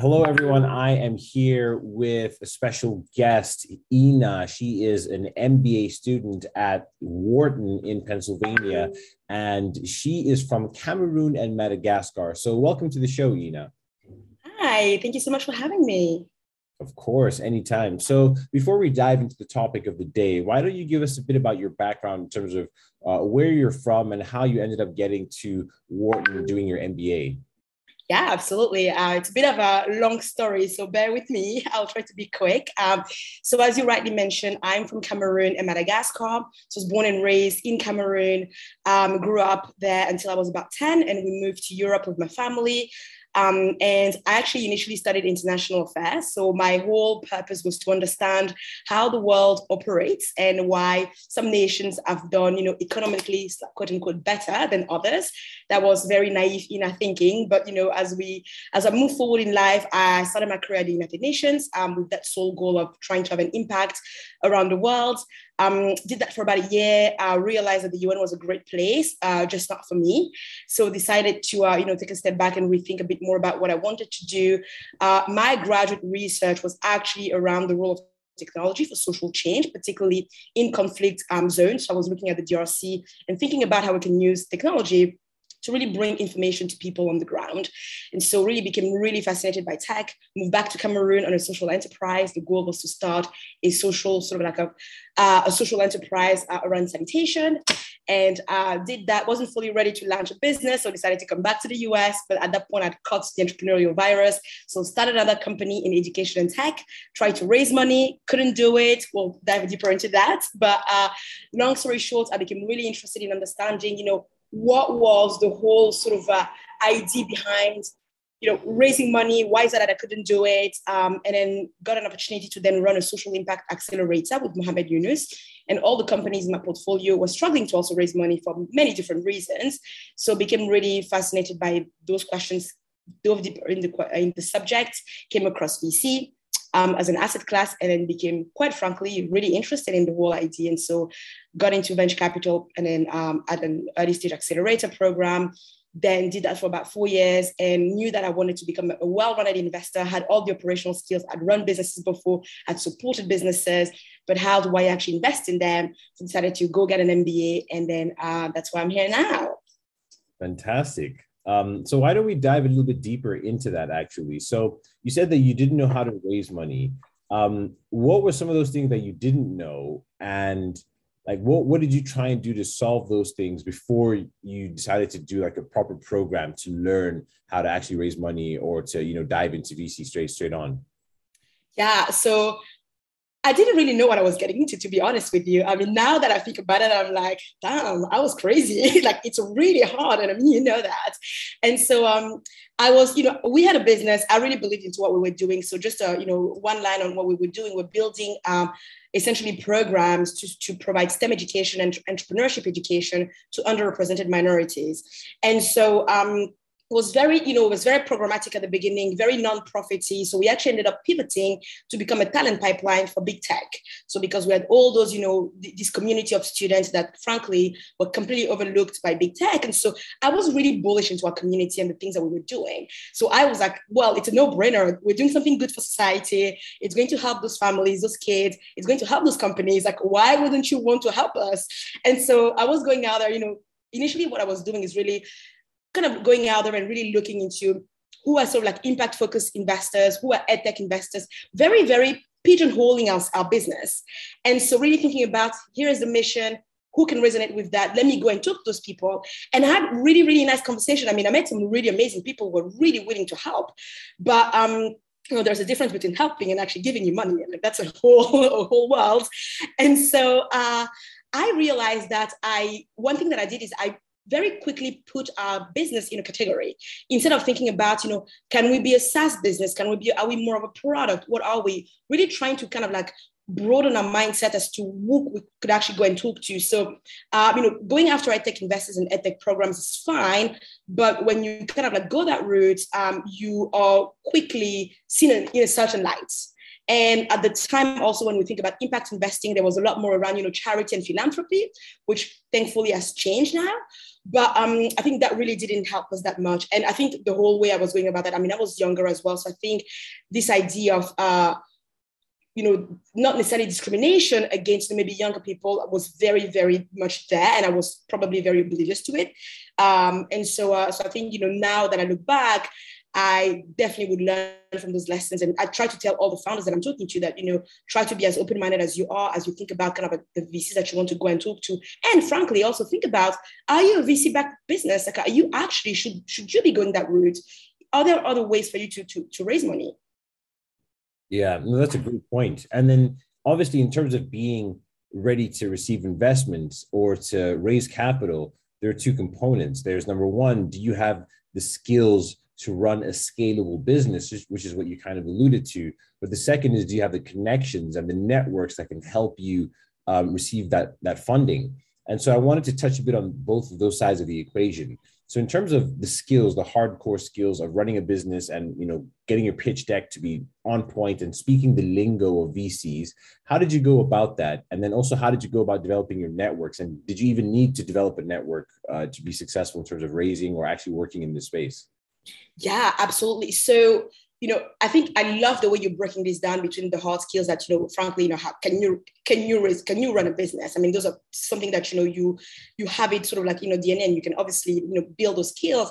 Hello, everyone. I am here with a special guest, Ina. She is an MBA student at Wharton in Pennsylvania, and she is from Cameroon and Madagascar. So, welcome to the show, Ina. Hi, thank you so much for having me. Of course, anytime. So, before we dive into the topic of the day, why don't you give us a bit about your background in terms of uh, where you're from and how you ended up getting to Wharton doing your MBA? Yeah, absolutely. Uh, it's a bit of a long story, so bear with me. I'll try to be quick. Um, so, as you rightly mentioned, I'm from Cameroon and Madagascar. So, I was born and raised in Cameroon, um, grew up there until I was about 10, and we moved to Europe with my family. Um, and I actually initially studied international affairs. So my whole purpose was to understand how the world operates and why some nations have done, you know, economically, quote unquote, better than others. That was very naive in our thinking. But, you know, as we, as I move forward in life, I started my career at the United Nations um, with that sole goal of trying to have an impact around the world. Um, did that for about a year. I realized that the UN was a great place, uh, just not for me. So decided to uh, you know take a step back and rethink a bit more about what I wanted to do. Uh, my graduate research was actually around the role of technology for social change, particularly in conflict um, zones. So I was looking at the DRC and thinking about how we can use technology to really bring information to people on the ground. And so really became really fascinated by tech, moved back to Cameroon on a social enterprise. The goal was to start a social, sort of like a, uh, a social enterprise uh, around sanitation. And uh, did that, wasn't fully ready to launch a business, so decided to come back to the US. But at that point, I'd caught the entrepreneurial virus. So started another company in education and tech, tried to raise money, couldn't do it. We'll dive deeper into that. But uh, long story short, I became really interested in understanding, you know, what was the whole sort of uh, idea behind you know raising money? Why is it that i couldn't do it? Um, and then got an opportunity to then run a social impact accelerator with Muhammad Yunus. And all the companies in my portfolio were struggling to also raise money for many different reasons. So became really fascinated by those questions dove deeper in the, in the subject came across vc um, as an asset class and then became, quite frankly, really interested in the whole idea. And so got into venture capital and then um, at an early stage accelerator program. Then did that for about four years and knew that I wanted to become a well-rounded investor, had all the operational skills. I'd run businesses before, I'd supported businesses, but how do I actually invest in them? So decided to go get an MBA and then uh, that's why I'm here now. Fantastic. Um, so why don't we dive a little bit deeper into that actually? So you said that you didn't know how to raise money. Um, what were some of those things that you didn't know? And like what, what did you try and do to solve those things before you decided to do like a proper program to learn how to actually raise money or to, you know, dive into VC straight straight on? Yeah. So I didn't really know what I was getting into, to be honest with you. I mean, now that I think about it, I'm like, damn, I was crazy. like, it's really hard. And I mean, you know that. And so um, I was, you know, we had a business. I really believed into what we were doing. So just, uh, you know, one line on what we were doing, we're building um, essentially programs to, to provide STEM education and entrepreneurship education to underrepresented minorities. And so um, was very, you know, was very programmatic at the beginning, very non-profity. So we actually ended up pivoting to become a talent pipeline for big tech. So because we had all those, you know, th- this community of students that frankly were completely overlooked by big tech. And so I was really bullish into our community and the things that we were doing. So I was like, well, it's a no-brainer. We're doing something good for society. It's going to help those families, those kids. It's going to help those companies. Like, why wouldn't you want to help us? And so I was going out there, you know, initially what I was doing is really kind of going out there and really looking into who are sort of like impact focused investors, who are edtech investors, very, very pigeonholing us our business. And so really thinking about here is the mission, who can resonate with that? Let me go and talk to those people. And I had really, really nice conversation. I mean, I met some really amazing people who were really willing to help. But um, you know, there's a difference between helping and actually giving you money. and that's a whole, a whole world. And so uh, I realized that I one thing that I did is I very quickly put our business in a category instead of thinking about you know can we be a SaaS business can we be are we more of a product what are we really trying to kind of like broaden our mindset as to who we could actually go and talk to. So, uh, you know, going after edtech investors and edtech programs is fine, but when you kind of like go that route, um, you are quickly seen in, in a certain light. And at the time, also when we think about impact investing, there was a lot more around, you know, charity and philanthropy, which thankfully has changed now. But um, I think that really didn't help us that much. And I think the whole way I was going about that, I mean, I was younger as well. So I think this idea of, uh, you know, not necessarily discrimination against maybe younger people was very, very much there. And I was probably very oblivious to it. Um, and so, uh, so I think, you know, now that I look back, I definitely would learn from those lessons. And I try to tell all the founders that I'm talking to that, you know, try to be as open minded as you are as you think about kind of the VCs that you want to go and talk to. And frankly, also think about are you a VC backed business? Like, are you actually, should, should you be going that route? Are there other ways for you to, to, to raise money? Yeah, that's a great point. And then obviously, in terms of being ready to receive investments or to raise capital, there are two components. There's number one, do you have the skills to run a scalable business, which is what you kind of alluded to. But the second is, do you have the connections and the networks that can help you um, receive that that funding? And so I wanted to touch a bit on both of those sides of the equation. So in terms of the skills, the hardcore skills of running a business and you know getting your pitch deck to be on point and speaking the lingo of VCs, how did you go about that? And then also, how did you go about developing your networks? And did you even need to develop a network uh, to be successful in terms of raising or actually working in this space? Yeah, absolutely. So, you know, I think I love the way you're breaking this down between the hard skills that, you know, frankly, you know, how can you can you raise can you run a business? I mean, those are something that, you know, you you have it sort of like, you know, DNA and you can obviously, you know, build those skills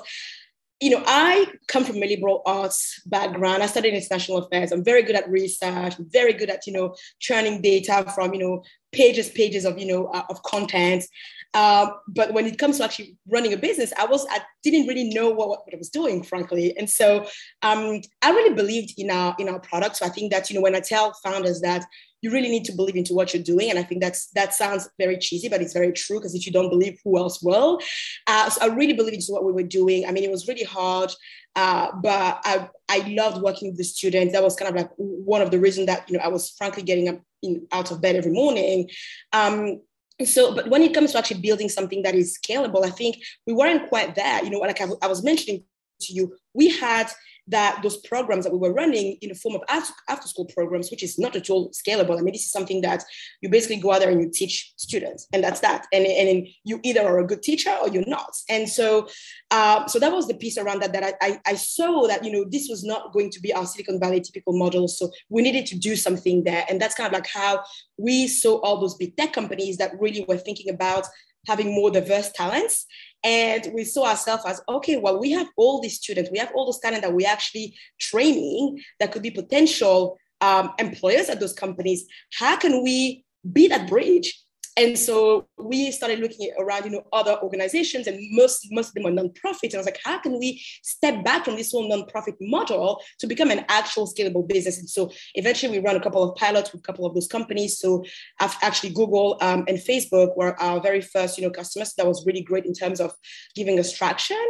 you know, I come from a liberal arts background. I studied international affairs. I'm very good at research, very good at, you know, churning data from, you know, pages, pages of, you know, uh, of content. Uh, but when it comes to actually running a business, I was, I didn't really know what, what I was doing, frankly. And so um, I really believed in our, in our product. So I think that, you know, when I tell founders that you really need to believe into what you're doing. And I think that's that sounds very cheesy, but it's very true because if you don't believe, who else will? Uh, so I really believe into what we were doing. I mean, it was really hard, uh, but I I loved working with the students. That was kind of like one of the reasons that you know I was frankly getting up in, out of bed every morning. Um, so but when it comes to actually building something that is scalable i think we weren't quite there you know like I, I was mentioning to you we had that those programs that we were running in the form of after school programs, which is not at all scalable. I mean, this is something that you basically go out there and you teach students, and that's that. And, and you either are a good teacher or you're not. And so, uh, so that was the piece around that that I, I, saw that you know this was not going to be our Silicon Valley typical model. So we needed to do something there, and that's kind of like how we saw all those big tech companies that really were thinking about having more diverse talents and we saw ourselves as okay, well, we have all these students, we have all those talent that we actually training that could be potential um, employers at those companies. How can we be that bridge and so we started looking around, you know, other organizations, and most most of them are nonprofits. And I was like, how can we step back from this whole nonprofit model to become an actual scalable business? And so eventually, we run a couple of pilots with a couple of those companies. So actually, Google um, and Facebook were our very first, you know, customers. That was really great in terms of giving us traction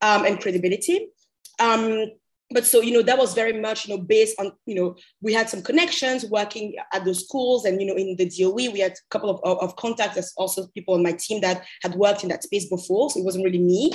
um, and credibility. Um, but so you know that was very much you know based on you know we had some connections working at those schools and you know in the DOE we had a couple of, of, of contacts as also people on my team that had worked in that space before so it wasn't really me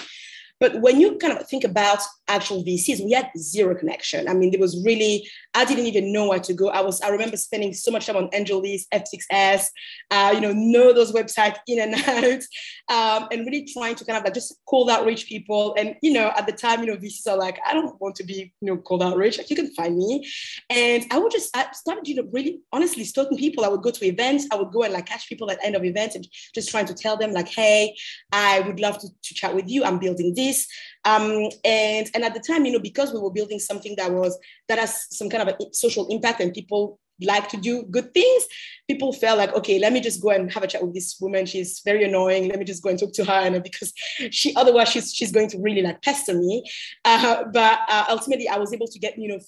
but when you kind of think about actual VCs, we had zero connection. I mean, there was really, I didn't even know where to go. I was, I remember spending so much time on AngelList, F6S, uh, you know, know those websites in and out, um, and really trying to kind of like just cold outreach people. And, you know, at the time, you know, VCs are like, I don't want to be, you know, cold outreach. Like you can find me. And I would just, I started, you know, really honestly stalking people. I would go to events. I would go and like catch people at end of events and just trying to tell them like, hey, I would love to, to chat with you. I'm building this this. Um, and, and at the time, you know, because we were building something that was, that has some kind of a social impact and people like to do good things, people felt like, okay, let me just go and have a chat with this woman. She's very annoying. Let me just go and talk to her, and because she otherwise she's she's going to really like pester me. Uh, but uh, ultimately, I was able to get you know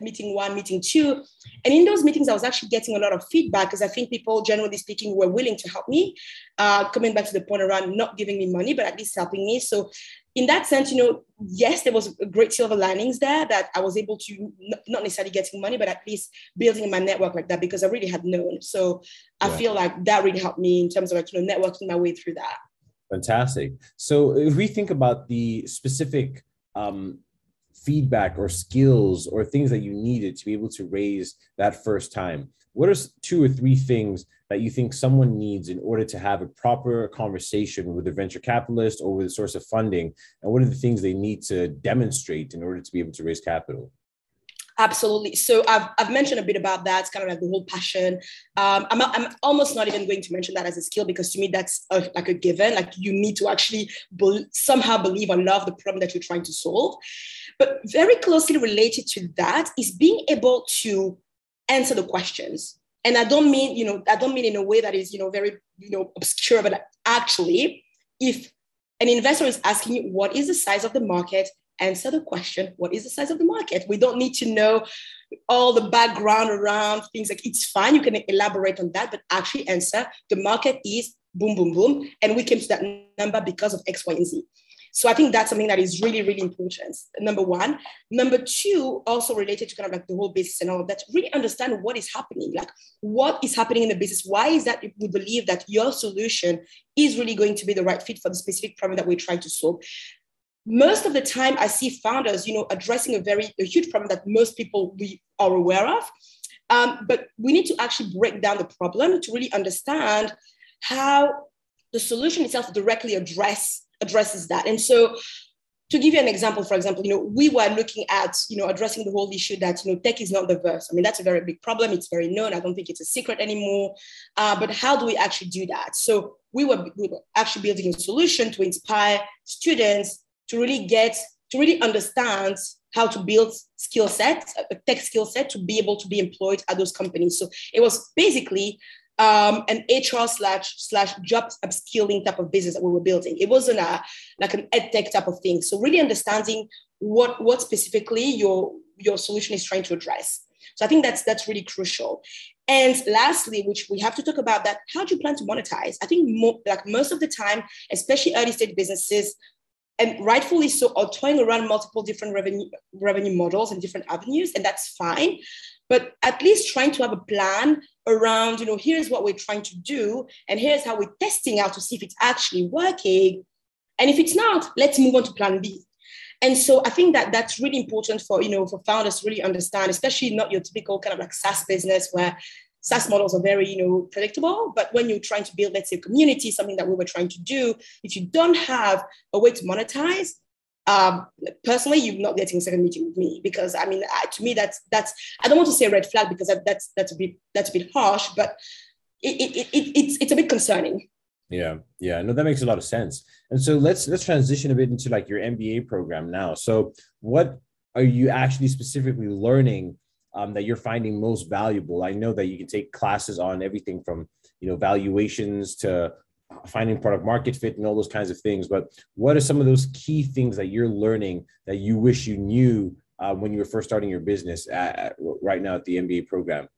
meeting one, meeting two, and in those meetings, I was actually getting a lot of feedback because I think people, generally speaking, were willing to help me. Uh, coming back to the point around not giving me money, but at least helping me. So in that sense, you know, yes, there was a great silver linings there that I was able to not necessarily getting money, but at least building my network like that because I really had known. So I yeah. feel like that really helped me in terms of like, you know, networking my way through that. Fantastic. So if we think about the specific um, feedback or skills or things that you needed to be able to raise that first time what are two or three things that you think someone needs in order to have a proper conversation with a venture capitalist or with a source of funding and what are the things they need to demonstrate in order to be able to raise capital Absolutely. So I've, I've mentioned a bit about that. Kind of like the whole passion. Um, I'm, I'm almost not even going to mention that as a skill because to me that's a, like a given. Like you need to actually be, somehow believe or love the problem that you're trying to solve. But very closely related to that is being able to answer the questions. And I don't mean, you know, I don't mean in a way that is, you know, very, you know, obscure, but actually, if an investor is asking you what is the size of the market, answer the question what is the size of the market? We don't need to know all the background around things like it's fine you can elaborate on that but actually answer the market is boom boom boom and we came to that number because of x y and z so i think that's something that is really really important number one. Number two also related to kind of like the whole business and all that really understand what is happening. Like what is happening in the business? Why is that we believe that your solution is really going to be the right fit for the specific problem that we're trying to solve? Most of the time i see founders you know addressing a very a huge problem that most people we are aware of. Um, but we need to actually break down the problem to really understand how the solution itself directly address addresses that. And so to give you an example for example you know we were looking at you know addressing the whole issue that you know tech is not diverse i mean that's a very big problem. It's very known. I don't think it's a secret anymore. Uh, but how do we actually do that? So we were, we were actually building a solution to inspire students to really get to really understand how to build skill sets, a tech skill set to be able to be employed at those companies. So it was basically um, an HR slash slash job upskilling type of business that we were building. It wasn't a like an ed tech type of thing. So really understanding what what specifically your your solution is trying to address. So I think that's that's really crucial. And lastly, which we have to talk about that, how do you plan to monetize? I think like most of the time, especially early stage businesses, and rightfully so, are toying around multiple different revenue revenue models and different avenues, and that's fine. But at least trying to have a plan around, you know, here's what we're trying to do, and here's how we're testing out to see if it's actually working. And if it's not, let's move on to plan B. And so I think that that's really important for you know for founders to really understand, especially not your typical kind of like SaaS business where SaaS models are very, you know, predictable. But when you're trying to build, let's say, a community, something that we were trying to do, if you don't have a way to monetize, um, personally, you're not getting a second meeting with me because I mean, I, to me, that's that's I don't want to say red flag because that, that's that's a bit that's a bit harsh, but it, it, it, it's it's a bit concerning. Yeah, yeah, no, that makes a lot of sense. And so let's let's transition a bit into like your MBA program now. So what are you actually specifically learning um, that you're finding most valuable? I know that you can take classes on everything from you know valuations to finding product market fit and all those kinds of things. But what are some of those key things that you're learning that you wish you knew uh, when you were first starting your business at, right now at the MBA program?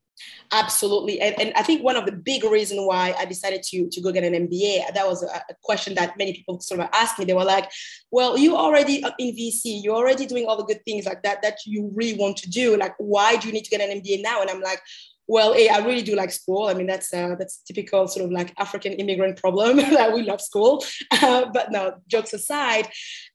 Absolutely. And, and I think one of the big reasons why I decided to, to go get an MBA, that was a, a, question that many people sort of asked me. They were like, well, you already in VC, you're already doing all the good things like that, that you really want to do. Like, why do you need to get an MBA now? And I'm like, well, I really do like school. I mean, that's uh, that's typical sort of like African immigrant problem that we love school. Uh, but no, jokes aside,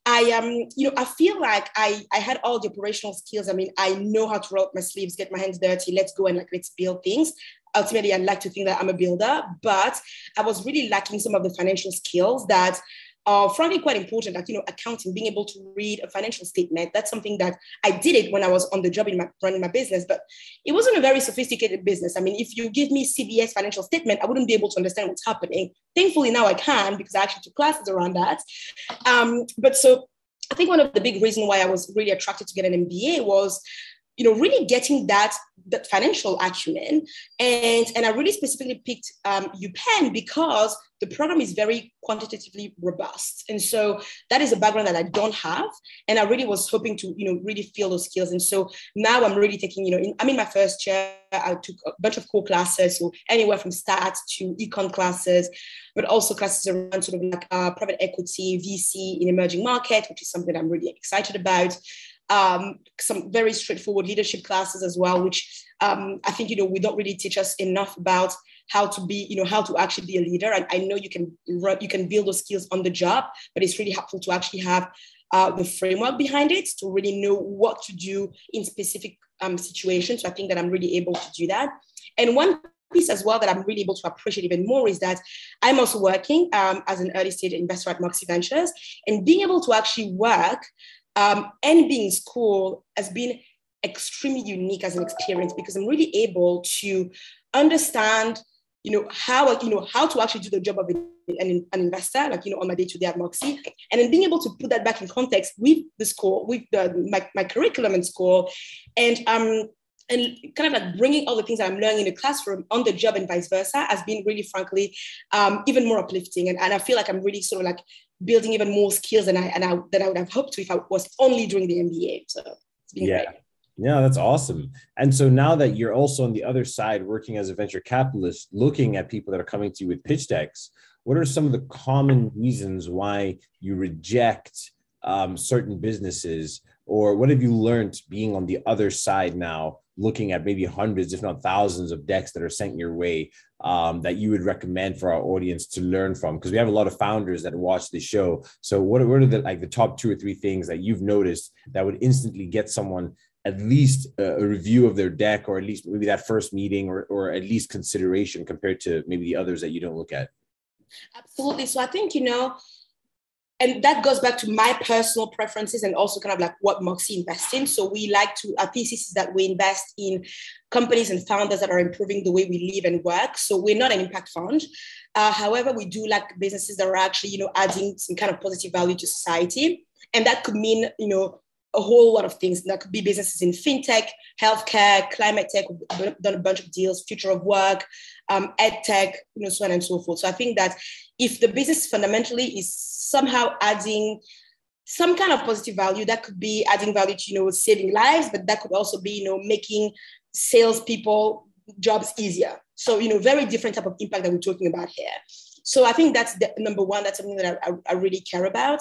I um, you know, I feel like I I had all the operational skills. I mean, I know how to roll up my sleeves, get my hands dirty. Let's go and like let's build things. Ultimately, I'd like to think that I'm a builder, but I was really lacking some of the financial skills that uh, frankly quite important like you know accounting being able to read a financial statement that's something that i did it when i was on the job in my running my business but it wasn't a very sophisticated business. I mean if you give me cbs financial statement i wouldn't be able to understand what's happening. Thankfully now i can because i actually took classes around that. Um, but so i think one of the big reasons why i was really attracted to get an mba was you know, really getting that that financial acumen. And, and I really specifically picked um, UPenn because the program is very quantitatively robust. And so that is a background that I don't have. And I really was hoping to, you know, really feel those skills. And so now I'm really taking, you know, in, I'm in my first year, I took a bunch of core classes, so anywhere from stats to econ classes, but also classes around sort of like uh, private equity, VC in emerging market, which is something I'm really excited about um, some very straightforward leadership classes as well, which um, I think you know we don't really teach us enough about how to be, you know, how to actually be a leader. And I know you can run, you can build those skills on the job, but it's really helpful to actually have uh, the framework behind it to really know what to do in specific um, situations. So I think that I'm really able to do that. And one piece as well that I'm really able to appreciate even more is that I'm also working um, as an early stage investor at Moxie Ventures and being able to actually work um, and being in school has been extremely unique as an experience because I'm really able to understand you know how you know how to actually do the job of an, an, investor like you know on my day-to-day at moxie and then being able to put that back in context with the school with the my, my curriculum in school and um and kind of like bringing all the things that I'm learning in the classroom on the job and vice versa has been really, frankly, um, even more uplifting. And, and I feel like I'm really sort of like building even more skills than I and I than I would have hoped to if I was only doing the MBA. So it's been yeah. great. Yeah, that's awesome. And so now that you're also on the other side working as a venture capitalist, looking at people that are coming to you with pitch decks, what are some of the common reasons why you reject um, certain businesses? Or what have you learned being on the other side now, looking at maybe hundreds, if not thousands, of decks that are sent your way um, that you would recommend for our audience to learn from? Because we have a lot of founders that watch the show. So, what, what are the like the top two or three things that you've noticed that would instantly get someone at least a, review of their deck or at least maybe that first meeting or, or at least consideration compared to maybe the others that you don't look at? Absolutely. So i think you know and that goes back to my personal preferences and also kind of like what moxie invests in. So we like to our thesis is that we invest in companies and founders that are improving the way we live and work. So we're not an impact fund. Uh, however we do like businesses that are actually you know adding some kind of positive value to society. And that could mean you know a whole lot of things. That could be businesses in fintech, healthcare, climate tech. We've done a bunch of deals, future of work, um, ed tech, you know, so on and so forth. So I think that if the business fundamentally is somehow adding some kind of positive value, that could be adding value to you know saving lives, but that could also be you know making salespeople jobs easier. So you know, very different type of impact that we're talking about here. So I think that's the number one. That's something that I, I really care about.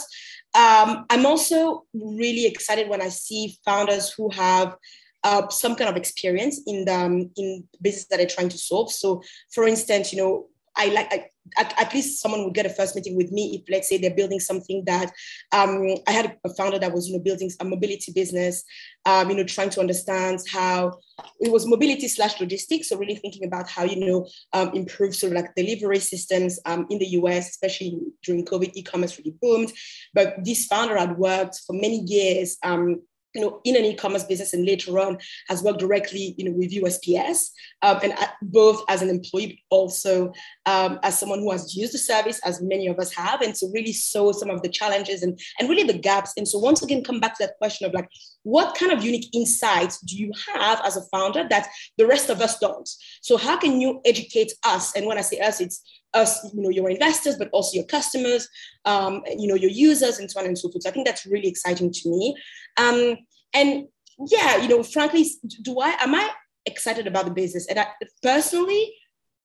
Um, I'm also really excited when I see founders who have uh, some kind of experience in the um, in business that they're trying to solve. So, for instance, you know, I like I, at, at, least someone would get a first meeting with me if let's say they're building something that um, I had a founder that was you know building a mobility business, um, you know trying to understand how it was mobility slash logistics. So really thinking about how you know um, improve sort of like delivery systems um, in the US, especially during COVID, e-commerce really boomed. But this founder had worked for many years um, you know, in an e-commerce business and later on has worked directly, you know, with USPS um, and both as an employee, but also um, as someone who has used the service, as many of us have, and to really saw some of the challenges and, and really the gaps. And so once again, come back to that question of like, what kind of unique insights do you have as a founder that the rest of us don't? So how can you educate us? And when I say us, it's us, you know, your investors, but also your customers, um, you know, your users, and so on and so forth. So I think that's really exciting to me. Um, and yeah, you know, frankly, do I am I excited about the business? And I, personally,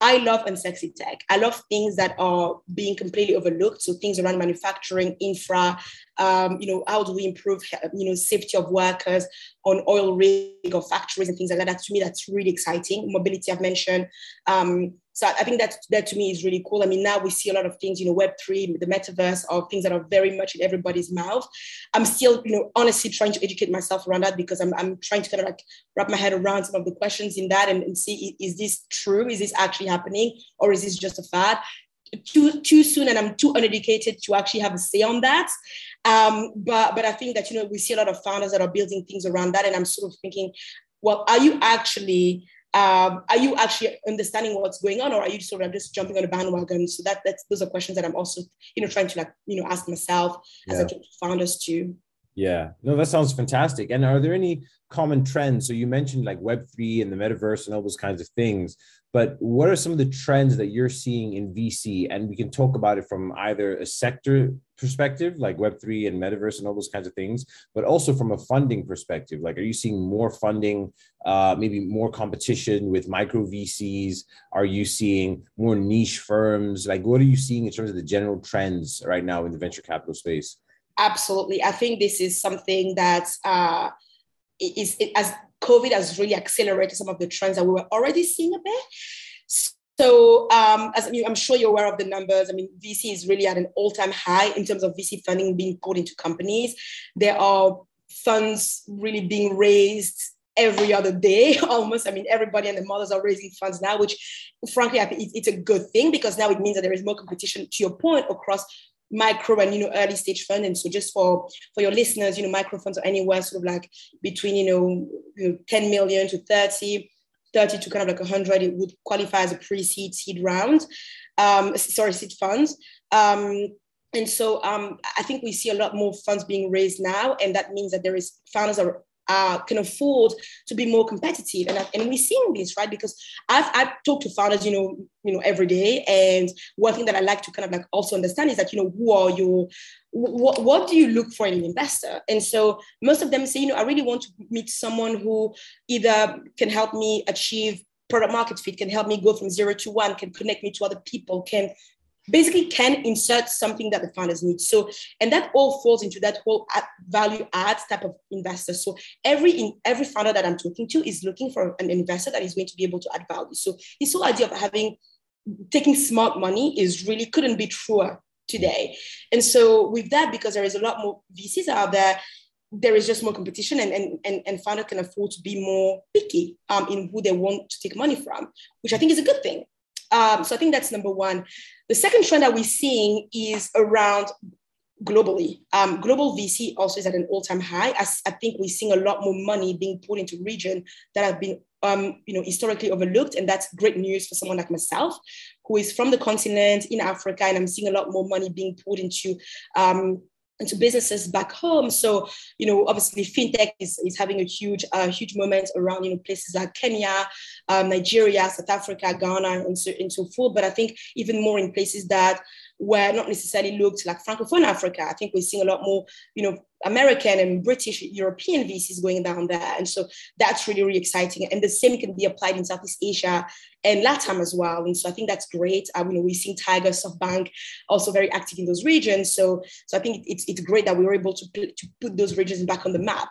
I love unsexy tech. I love things that are being completely overlooked. So things around manufacturing, infra, um, you know, how do we improve, you know, safety of workers on oil rig or factories and things like that. to me, that's really exciting. Mobility, I've mentioned. Um, so I think that that to me is really cool. I mean, now we see a lot of things, you know, Web three, the metaverse, are things that are very much in everybody's mouth. I'm still, you know, honestly trying to educate myself around that because I'm, I'm trying to kind of like wrap my head around some of the questions in that and, and see is this true? Is this actually happening, or is this just a fad? Too too soon, and I'm too uneducated to actually have a say on that. Um, but but I think that you know we see a lot of founders that are building things around that, and I'm sort of thinking, well, are you actually um, are you actually understanding what's going on or are you sort of just jumping on a bandwagon? So that that's those are questions that i'm also you know trying to like you know ask myself yeah. as a founders too yeah. No that sounds fantastic. And are there any common trends? So you mentioned like web3 and the metaverse and all those kinds of things but what are some of the trends that you're seeing in VC? And we can talk about it from either a sector perspective, like Web3 and metaverse and all those kinds of things, but also from a funding perspective. Like, are you seeing more funding, uh, maybe more competition with micro VCs? Are you seeing more niche firms? Like, what are you seeing in terms of the general trends right now in the venture capital space? Absolutely. I think this is something that uh, is, as COVID has really accelerated some of the trends that we were already seeing a bit. So, um, as I mean, I'm sure you're aware of the numbers. I mean, VC is really at an all-time high in terms of VC funding being poured into companies. There are funds really being raised every other day almost. I mean, everybody and the mothers are raising funds now, which frankly, I think it's a good thing because now it means that there is more competition to your point across micro and you know early stage funding. So just for for your listeners you know micro funds are anywhere sort of like between you know, you know 10 million to 30 30 to kind of like 100 it would qualify as a pre-seed seed round um sorry seed funds um and so um, I think we see a lot more funds being raised now, and that means that there is founders are uh, can afford to be more competitive. And, and we're seeing this, right? Because I've, I've talked to founders, you know, you know, every day. And one thing that I like to kind of like also understand is that, you know, who are your, what, what do you look for in an investor? And so most of them say, you know, I really want to meet someone who either can help me achieve product market fit, can help me go from zero to one, can connect me to other people, can basically can insert something that the founders need. So, and that all falls into that whole value add type of investor. So every in, every founder that I'm talking to is looking for an investor that is going to be able to add value. So this whole idea of having taking smart money is really couldn't be truer today. And so with that, because there is a lot more VCs out there, there is just more competition and, and, and, and founder can afford to be more picky um, in who they want to take money from, which I think is a good thing. Um, so I think that's number one. The second trend that we're seeing is around globally. Um, global VC also is at an all-time high. As I think we're seeing a lot more money being put into region that have been um, you know, historically overlooked, and that's great news for someone like myself, who is from the continent in Africa, and I'm seeing a lot more money being put into um, into businesses back home. So, you know, obviously fintech is, is having a huge, uh, huge moment around, you know, places like Kenya, um, Nigeria, South Africa, Ghana, and so, and so forth. But I think even more in places that were not necessarily looked like Francophone Africa. I think we're seeing a lot more, you know, American and British, European VCs going down there. And so that's really, really exciting. And the same can be applied in Southeast Asia and LATAM as well. And so I think that's great. Know, we've seen Tiger, SoftBank also very active in those regions. So, so I think it's, it's great that we were able to, to put those regions back on the map.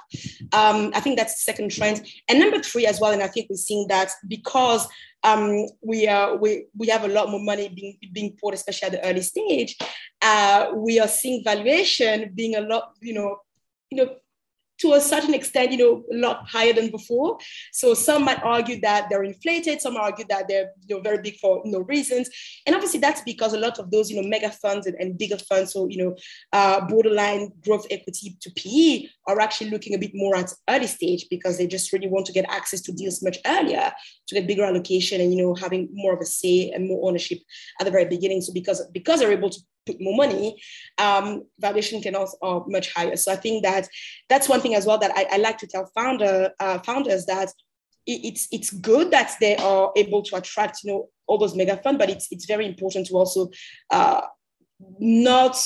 Um, I think that's the second trend. And number three as well, and I think we're seeing that because um, we, are, we, we have a lot more money being, being poured, especially at the early stage, uh, we are seeing valuation being a lot, you know, you know, to a certain extent, you know, a lot higher than before. So some might argue that they're inflated. Some argue that they're you know very big for no reasons. And obviously that's because a lot of those you know mega funds and, and bigger funds, so you know, uh, borderline growth equity to PE are actually looking a bit more at early stage because they just really want to get access to deals much earlier to get bigger allocation and you know having more of a say and more ownership at the very beginning. So because because they're able to put more money, um, valuation can also are much higher. So I think that that's one thing as well that I, I like to tell founder uh, founders that it's it's good that they are able to attract you know all those mega funds, but it's it's very important to also uh, not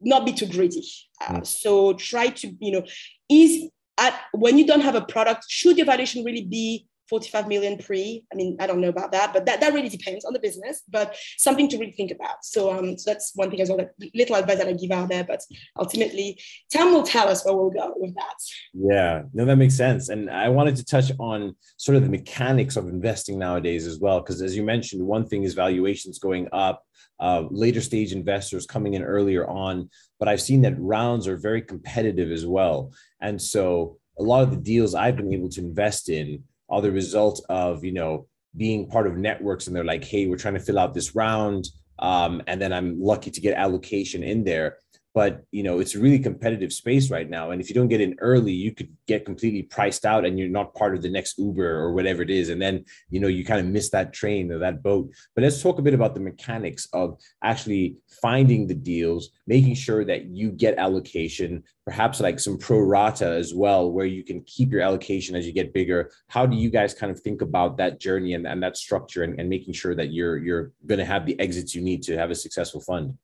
not be too greedy. Uh, mm. So try to you know is at when you don't have a product, should your valuation really be 45 million pre. I mean, I don't know about that, but that, that really depends on the business, but something to really think about. So, um, so that's one thing as well, that little advice that I give out there, but ultimately time will tell us where we'll go with that. Yeah, no, that makes sense. And I wanted to touch on sort of the mechanics of investing nowadays as well, because as you mentioned, one thing is valuations going up, uh, later stage investors coming in earlier on, but I've seen that rounds are very competitive as well. And so a lot of the deals I've been able to invest in are the result of you know being part of networks and they're like hey we're trying to fill out this round um, and then i'm lucky to get allocation in there but you know it's a really competitive space right now and if you don't get in early you could get completely priced out and you're not part of the next uber or whatever it is and then you know you kind of miss that train or that boat. But let's talk a bit about the mechanics of actually finding the deals making sure that you get allocation perhaps like some pro rata as well where you can keep your allocation as you get bigger. How do you guys kind of think about that journey and, and that structure and, and making sure that you're you're going to have the exits you need to have a successful fund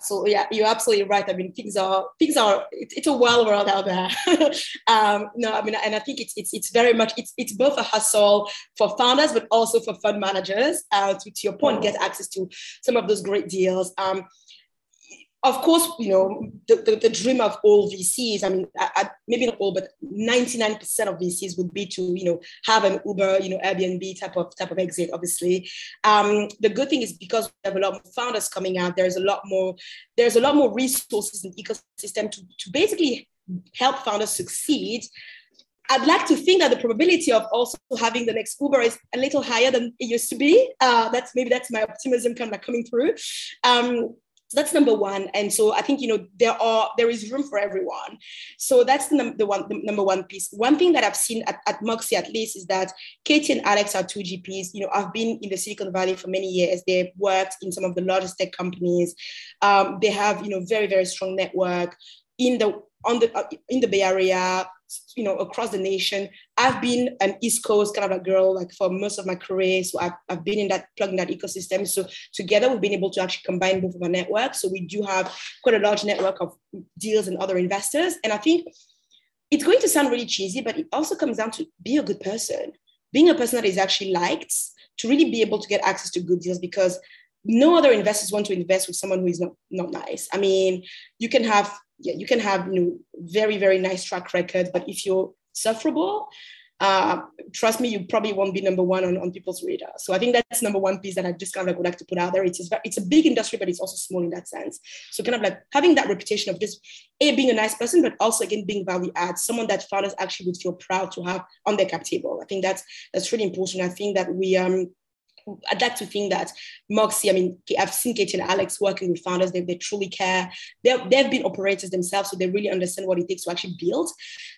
absolutely yeah you're absolutely right. I mean things are things are it's, it's a wild world out there. Um, no i mean and i think it's it's, it's very much it's, it's both a hustle for founders but also for fund managers uh, to, to your point get access to some of those great deals. Um, of course, you know, the, the, the, dream of all VCs, I mean, I, I, maybe not all, but 99% of VCs would be to, you know, have an Uber, you know, Airbnb type of type of exit, obviously. Um, the good thing is because we have a lot more founders coming out, there's a lot more, there's a lot more resources in the ecosystem to, to basically help founders succeed. I'd like to think that the probability of also having the next Uber is a little higher than it used to be. Uh, that's maybe that's my optimism kind of coming through. Um, so that's number one. And so I think, you know, there are, there is room for everyone. So that's the, num- the one, the number one piece. One thing that I've seen at, at Moxie at least is that Katie and Alex are two GPs, you know, I've been in the Silicon Valley for many years. They've worked in some of the largest tech companies. Um, they have, you know, very, very strong network in the, on the, uh, in the Bay Area, you know, across the nation. I've been an East Coast kind of a girl like for most of my career. So I've, I've been in that plug in that ecosystem. So together we've been able to actually combine both of our networks. So we do have quite a large network of deals and other investors. And I think it's going to sound really cheesy, but it also comes down to be a good person, being a person that is actually liked to really be able to get access to good deals because no other investors want to invest with someone who is not, not nice. I mean, you can have yeah, you can have you know very very nice track record, but if you're sufferable, uh, trust me, you probably won't be number one on, on people's radar. So I think that's number one piece that I just kind of like would like to put out there. It's it's a big industry, but it's also small in that sense. So kind of like having that reputation of just a being a nice person, but also again being value add, someone that founders actually would feel proud to have on their cap table. I think that's that's really important. I think that we um I'd like to think that Moxie, I mean, I've seen Katie and Alex working with founders, they, they truly care. They've, they've been operators themselves, so they really understand what it takes to actually build.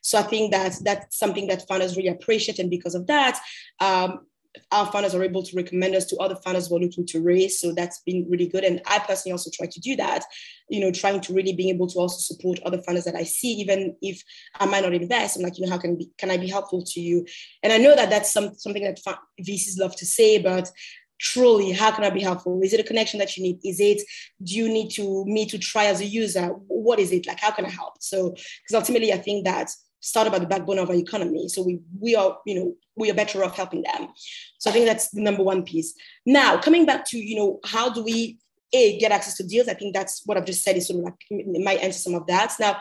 So I think that that's something that founders really appreciate. And because of that, um, our founders are able to recommend us to other founders who are looking to raise. So that's been really good. And I personally also try to do that, you know, trying to really being able to also support other founders that I see, even if I might not invest. I'm like, you know, how can be, can I be helpful to you? And I know that that's some, something that VCs love to say, but truly, how can I be helpful? Is it a connection that you need? Is it, do you need to me to try as a user? What is it? Like, how can I help? So, because ultimately I think that started by the backbone of our economy. So we we are, you know, we are better off helping them. So I think that's the number one piece. Now, coming back to, you know, how do we a get access to deals? I think that's what I've just said is sort of like might answer some of that. Now,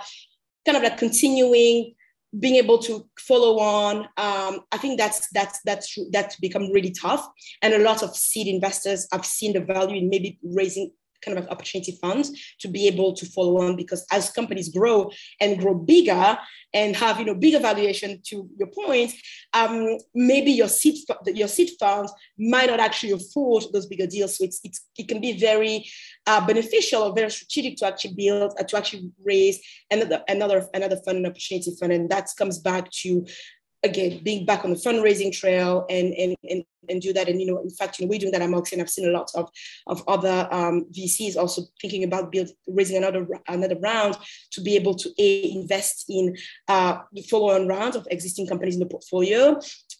kind of like continuing being able to follow on um, i think that's that's that's that's become really tough and a lot of seed investors have seen the value in maybe raising kind of opportunity funds to be able to follow on because as companies grow and grow bigger and have you know bigger valuation to your point um, maybe your seed your seed funds might not actually afford those bigger deals. So it's, it's it can be very uh, beneficial or very strategic to actually build uh, to actually raise another another another fund and opportunity fund. And that comes back to again being back on the fundraising trail and and and, and do that. And you know in fact you know we're doing that at Moxie and I've seen a lot of of other um, VCs also thinking about build raising another another round to be able to a invest in uh, follow-on rounds of existing companies in the portfolio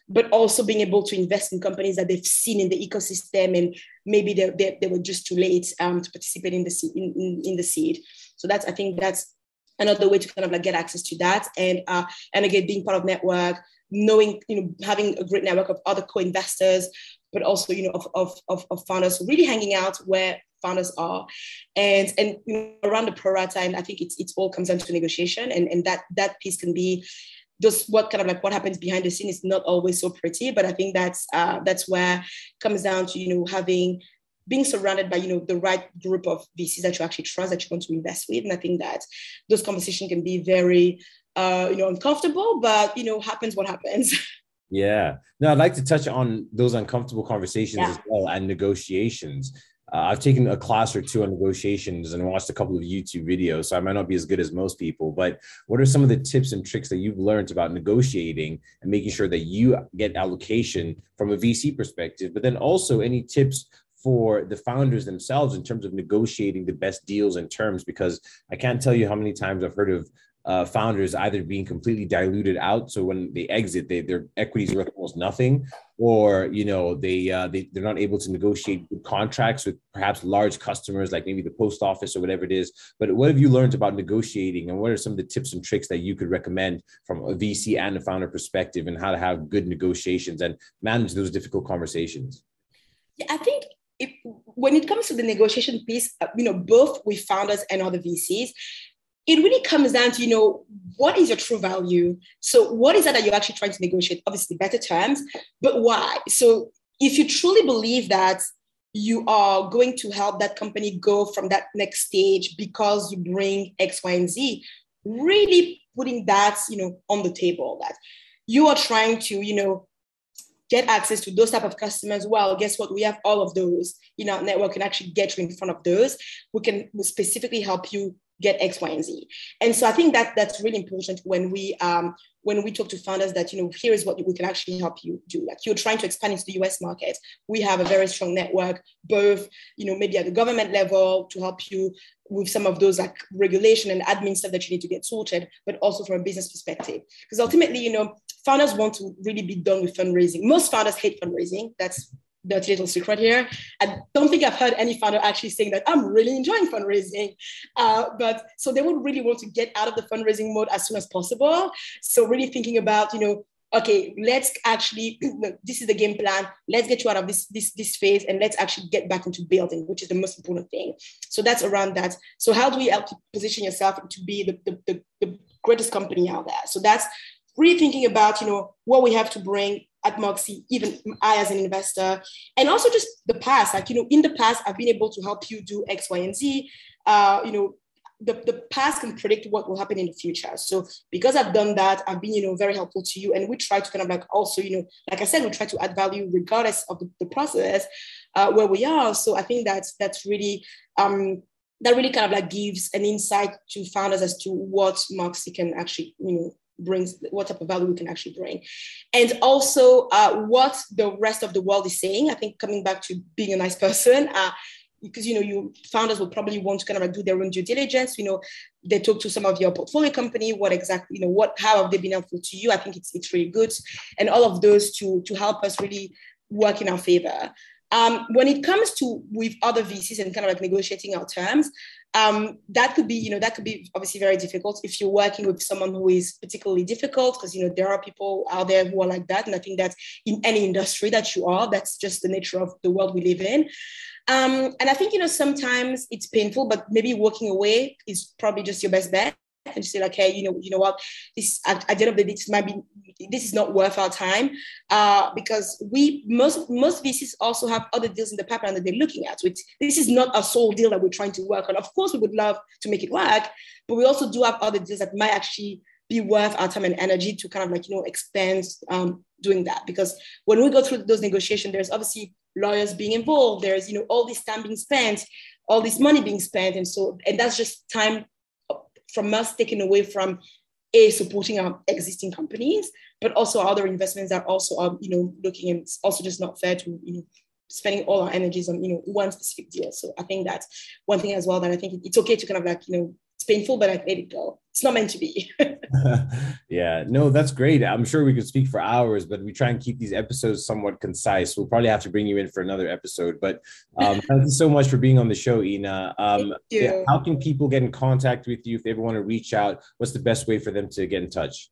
but also being able to invest in companies that they've seen in the ecosystem and maybe they, they, they were just too late um, to participate in the in, in, in the seed. So that's I think that's another way to kind of like get access to that. And uh, and again being part of network knowing you know having a great network of other co-investors but also you know of, of, of, of founders really hanging out where founders are. And and you know, around the pro rata and i think it's it all comes down to negotiation. And and that that piece can be just what kind of like what happens behind the scene is not always so pretty but i think that's uh, that's where it comes down to you know having being surrounded by you know the right group of VCs that you actually trust that you want to invest with. And I think that those conversations can be very uh, you know uncomfortable, but you know happens what happens. Yeah. No, I'd like to touch on those uncomfortable conversations yeah. as well and negotiations. Uh, I've taken a class or two on negotiations and watched a couple of YouTube videos, so I might not be as good as most people. But what are some of the tips and tricks that you've learned about negotiating and making sure that you get allocation from a VC perspective? But then also any tips for the founders themselves in terms of negotiating the best deals and terms because i can't tell you how many times i've heard of uh, founders either being completely diluted out so when they exit they, their equities worth almost nothing or you know they, uh, they they're not able to negotiate contracts with perhaps large customers like maybe the post office or whatever it is. But what have you learned about negotiating and what are some of the tips and tricks that you could recommend from a vc and a founder perspective and how to have good negotiations and manage those difficult conversations? Yeah, I think when it comes to the negotiation piece, uh, you know, both with founders and other VCs, it really comes down to, you know, what is your true value? So what is that that you're actually trying to negotiate? Obviously, better terms, but why? So if you truly believe that you are going to help that company go from that next stage because you bring X, Y, and Z, really putting that, you know, on the table that you are trying to, you know, get access to those type of customers well guess what we have all of those in our network and actually get you in front of those we can specifically help you get X, Y, and Z. And so I think that that's really important when we um, when we talk to founders that you know here is what we can actually help you do. Like you're trying to expand into the US market, we have a very strong network, both you know maybe at the government level to help you with some of those like regulation and admin stuff that you need to get sorted, but also from a business perspective. Because ultimately, you know, founders want to really be done with fundraising. Most founders hate fundraising. That's dirty little secret here. I don't think I've heard any founder actually saying that I'm really enjoying fundraising. Uh, but so they would really want to get out of the fundraising mode as soon as possible. So really thinking about, you know, okay, let's actually, this is the game plan. Let's get you out of this, this, this phase and let's actually get back into building, which is the most important thing. So that's around that. So how do we help position yourself to be the, the, the, the greatest company out there? So that's really thinking about, you know, what we have to bring at Moxie, even I as an investor, and also just the past. Like, you know, in the past, I've been able to help you do X, Y, and Z. Uh, you know, the, the past can predict what will happen in the future. So because I've done that, I've been, you know, very helpful to you. And we try to kind of like also, you know, like I said, we try to add value regardless of the, the process uh, where we are. So I think that's that's really um that really kind of like gives an insight to founders as to what Moxie can actually, you know, brings what type of value we can actually bring and also uh, what the rest of the world is saying i think coming back to being a nice person uh, because you know you founders will probably want to kind of like do their own due diligence you know they talk to some of your portfolio company what exactly you know what how have they been helpful to you? I think it's, it's really good. And all of those to to help us really work in our favor. Um, when it comes to with other VCs and kind of like negotiating our terms, um, that could be, you know, that could be obviously very difficult if you're working with someone who is particularly difficult, because you know there are people out there who are like that, and I think that in any industry that you are, that's just the nature of the world we live in. Um, and I think you know sometimes it's painful, but maybe walking away is probably just your best bet and say like, hey, you know, you know what, this at, at the end of the day, this might be, this is not worth our time, uh, because we most most VCs also have other deals in the pipeline that they're looking at. Which this is not a sole deal that we're trying to work on. Of course, we would love to make it work, but we also do have other deals that might actually be worth our time and energy to kind of like you know expand um, doing that. Because when we go through those negotiations, there's obviously lawyers being involved. There's you know all this time being spent all this money being spent and so and that's just time from us taken away from a supporting our existing companies, but also other investments that also are, you know, looking and it's also just not fair to, you know, spending all our energies on, you know, one specific deal. So I think that's one thing as well that I think it's okay to kind of like, you know, painful, but I let it go. It's not meant to be. yeah, no, that's great. I'm sure we could speak for hours, but we try and keep these episodes somewhat concise. We'll probably have to bring you in for another episode. But um, thank you so much for being on the show, Ina. Um, yeah, how can people get in contact with you if they ever want to reach out? What's the best way for them to get in touch?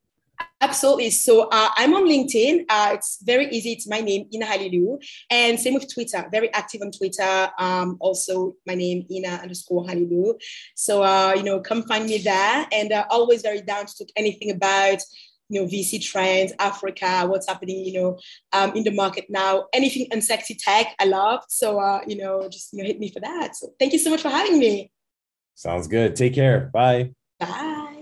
Absolutely. So uh, I'm on LinkedIn. Uh, it's very easy. It's my name, Ina Halilu. And same with Twitter, very active on Twitter. Um, also, my name, Ina underscore Halilu. So, uh, you know, come find me there. And uh, always very down to talk anything about, you know, VC trends, Africa, what's happening, you know, um, in the market now. Anything unsexy tech, I love. So, uh, you know, just you know, hit me for that. So thank you so much for having me. Sounds good. Take care. Bye. Bye.